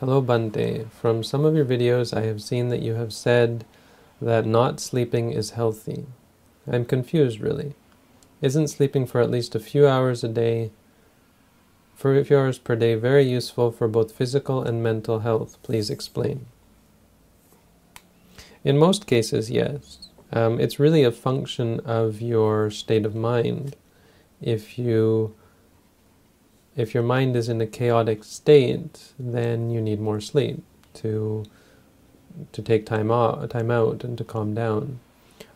Hello Bhante. From some of your videos I have seen that you have said that not sleeping is healthy. I'm confused really. Isn't sleeping for at least a few hours a day, for a few hours per day, very useful for both physical and mental health? Please explain. In most cases, yes. Um, it's really a function of your state of mind. If you if your mind is in a chaotic state, then you need more sleep to to take time out, time out and to calm down.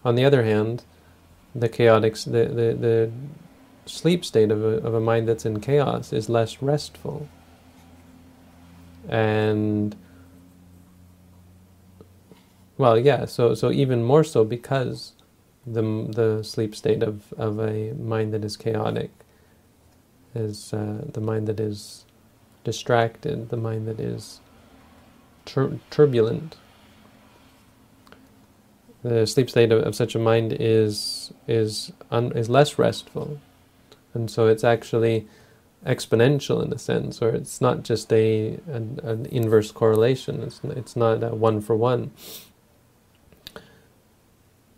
On the other hand, the chaotic, the, the, the sleep state of a, of a mind that's in chaos is less restful. And, well, yeah, so, so even more so because the, the sleep state of, of a mind that is chaotic is uh, the mind that is distracted, the mind that is tur turbulent. The sleep state of, of, such a mind is is un, is less restful, and so it's actually exponential in a sense, or it's not just a an, an inverse correlation. It's it's not a one for one.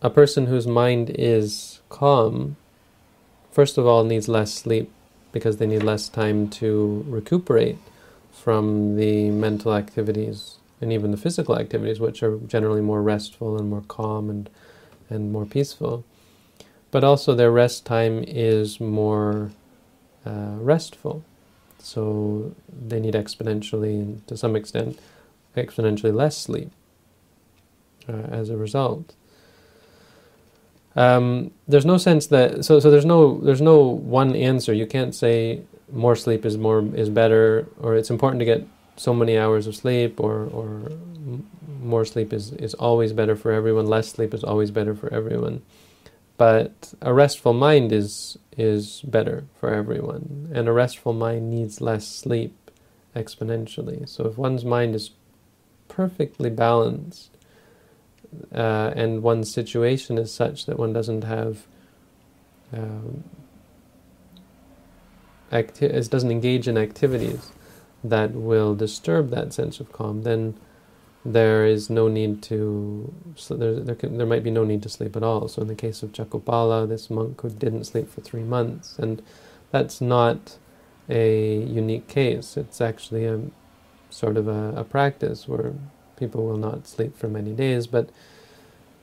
A person whose mind is calm, first of all, needs less sleep because they need less time to recuperate from the mental activities and even the physical activities, which are generally more restful and more calm and, and more peaceful. But also, their rest time is more uh, restful. So they need exponentially, to some extent, exponentially less sleep uh, as a result. Um, there's no sense that so so there's no there's no one answer. You can't say more sleep is more is better, or it's important to get so many hours of sleep, or or more sleep is is always better for everyone. Less sleep is always better for everyone. But a restful mind is is better for everyone, and a restful mind needs less sleep exponentially. So if one's mind is perfectly balanced uh, and one's situation is such that one doesn't have um, acti- doesn't engage in activities that will disturb that sense of calm, then there is no need to so there there, can, there might be no need to sleep at all. So in the case of Cakkhupala, this monk who didn't sleep for three months, and that's not a unique case. It's actually a sort of a, a practice where people will not sleep for many days, but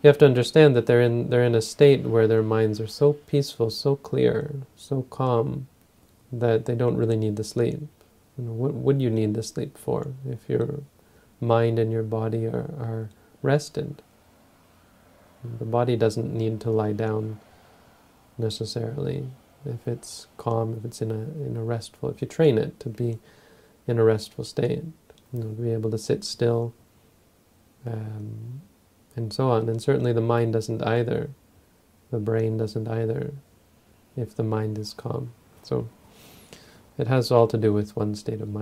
you have to understand that they're in they're in a state where their minds are so peaceful, so clear, so calm that they don't really need the sleep. You know, what would you need the sleep for if your mind and your body are, are rested? The body doesn't need to lie down necessarily if it's calm, if it's in a in a restful. If you train it to be in a restful state, you know, to be able to sit still um, and so on. And certainly the mind doesn't either. The brain doesn't either if the mind is calm. So it has all to do with one state of mind.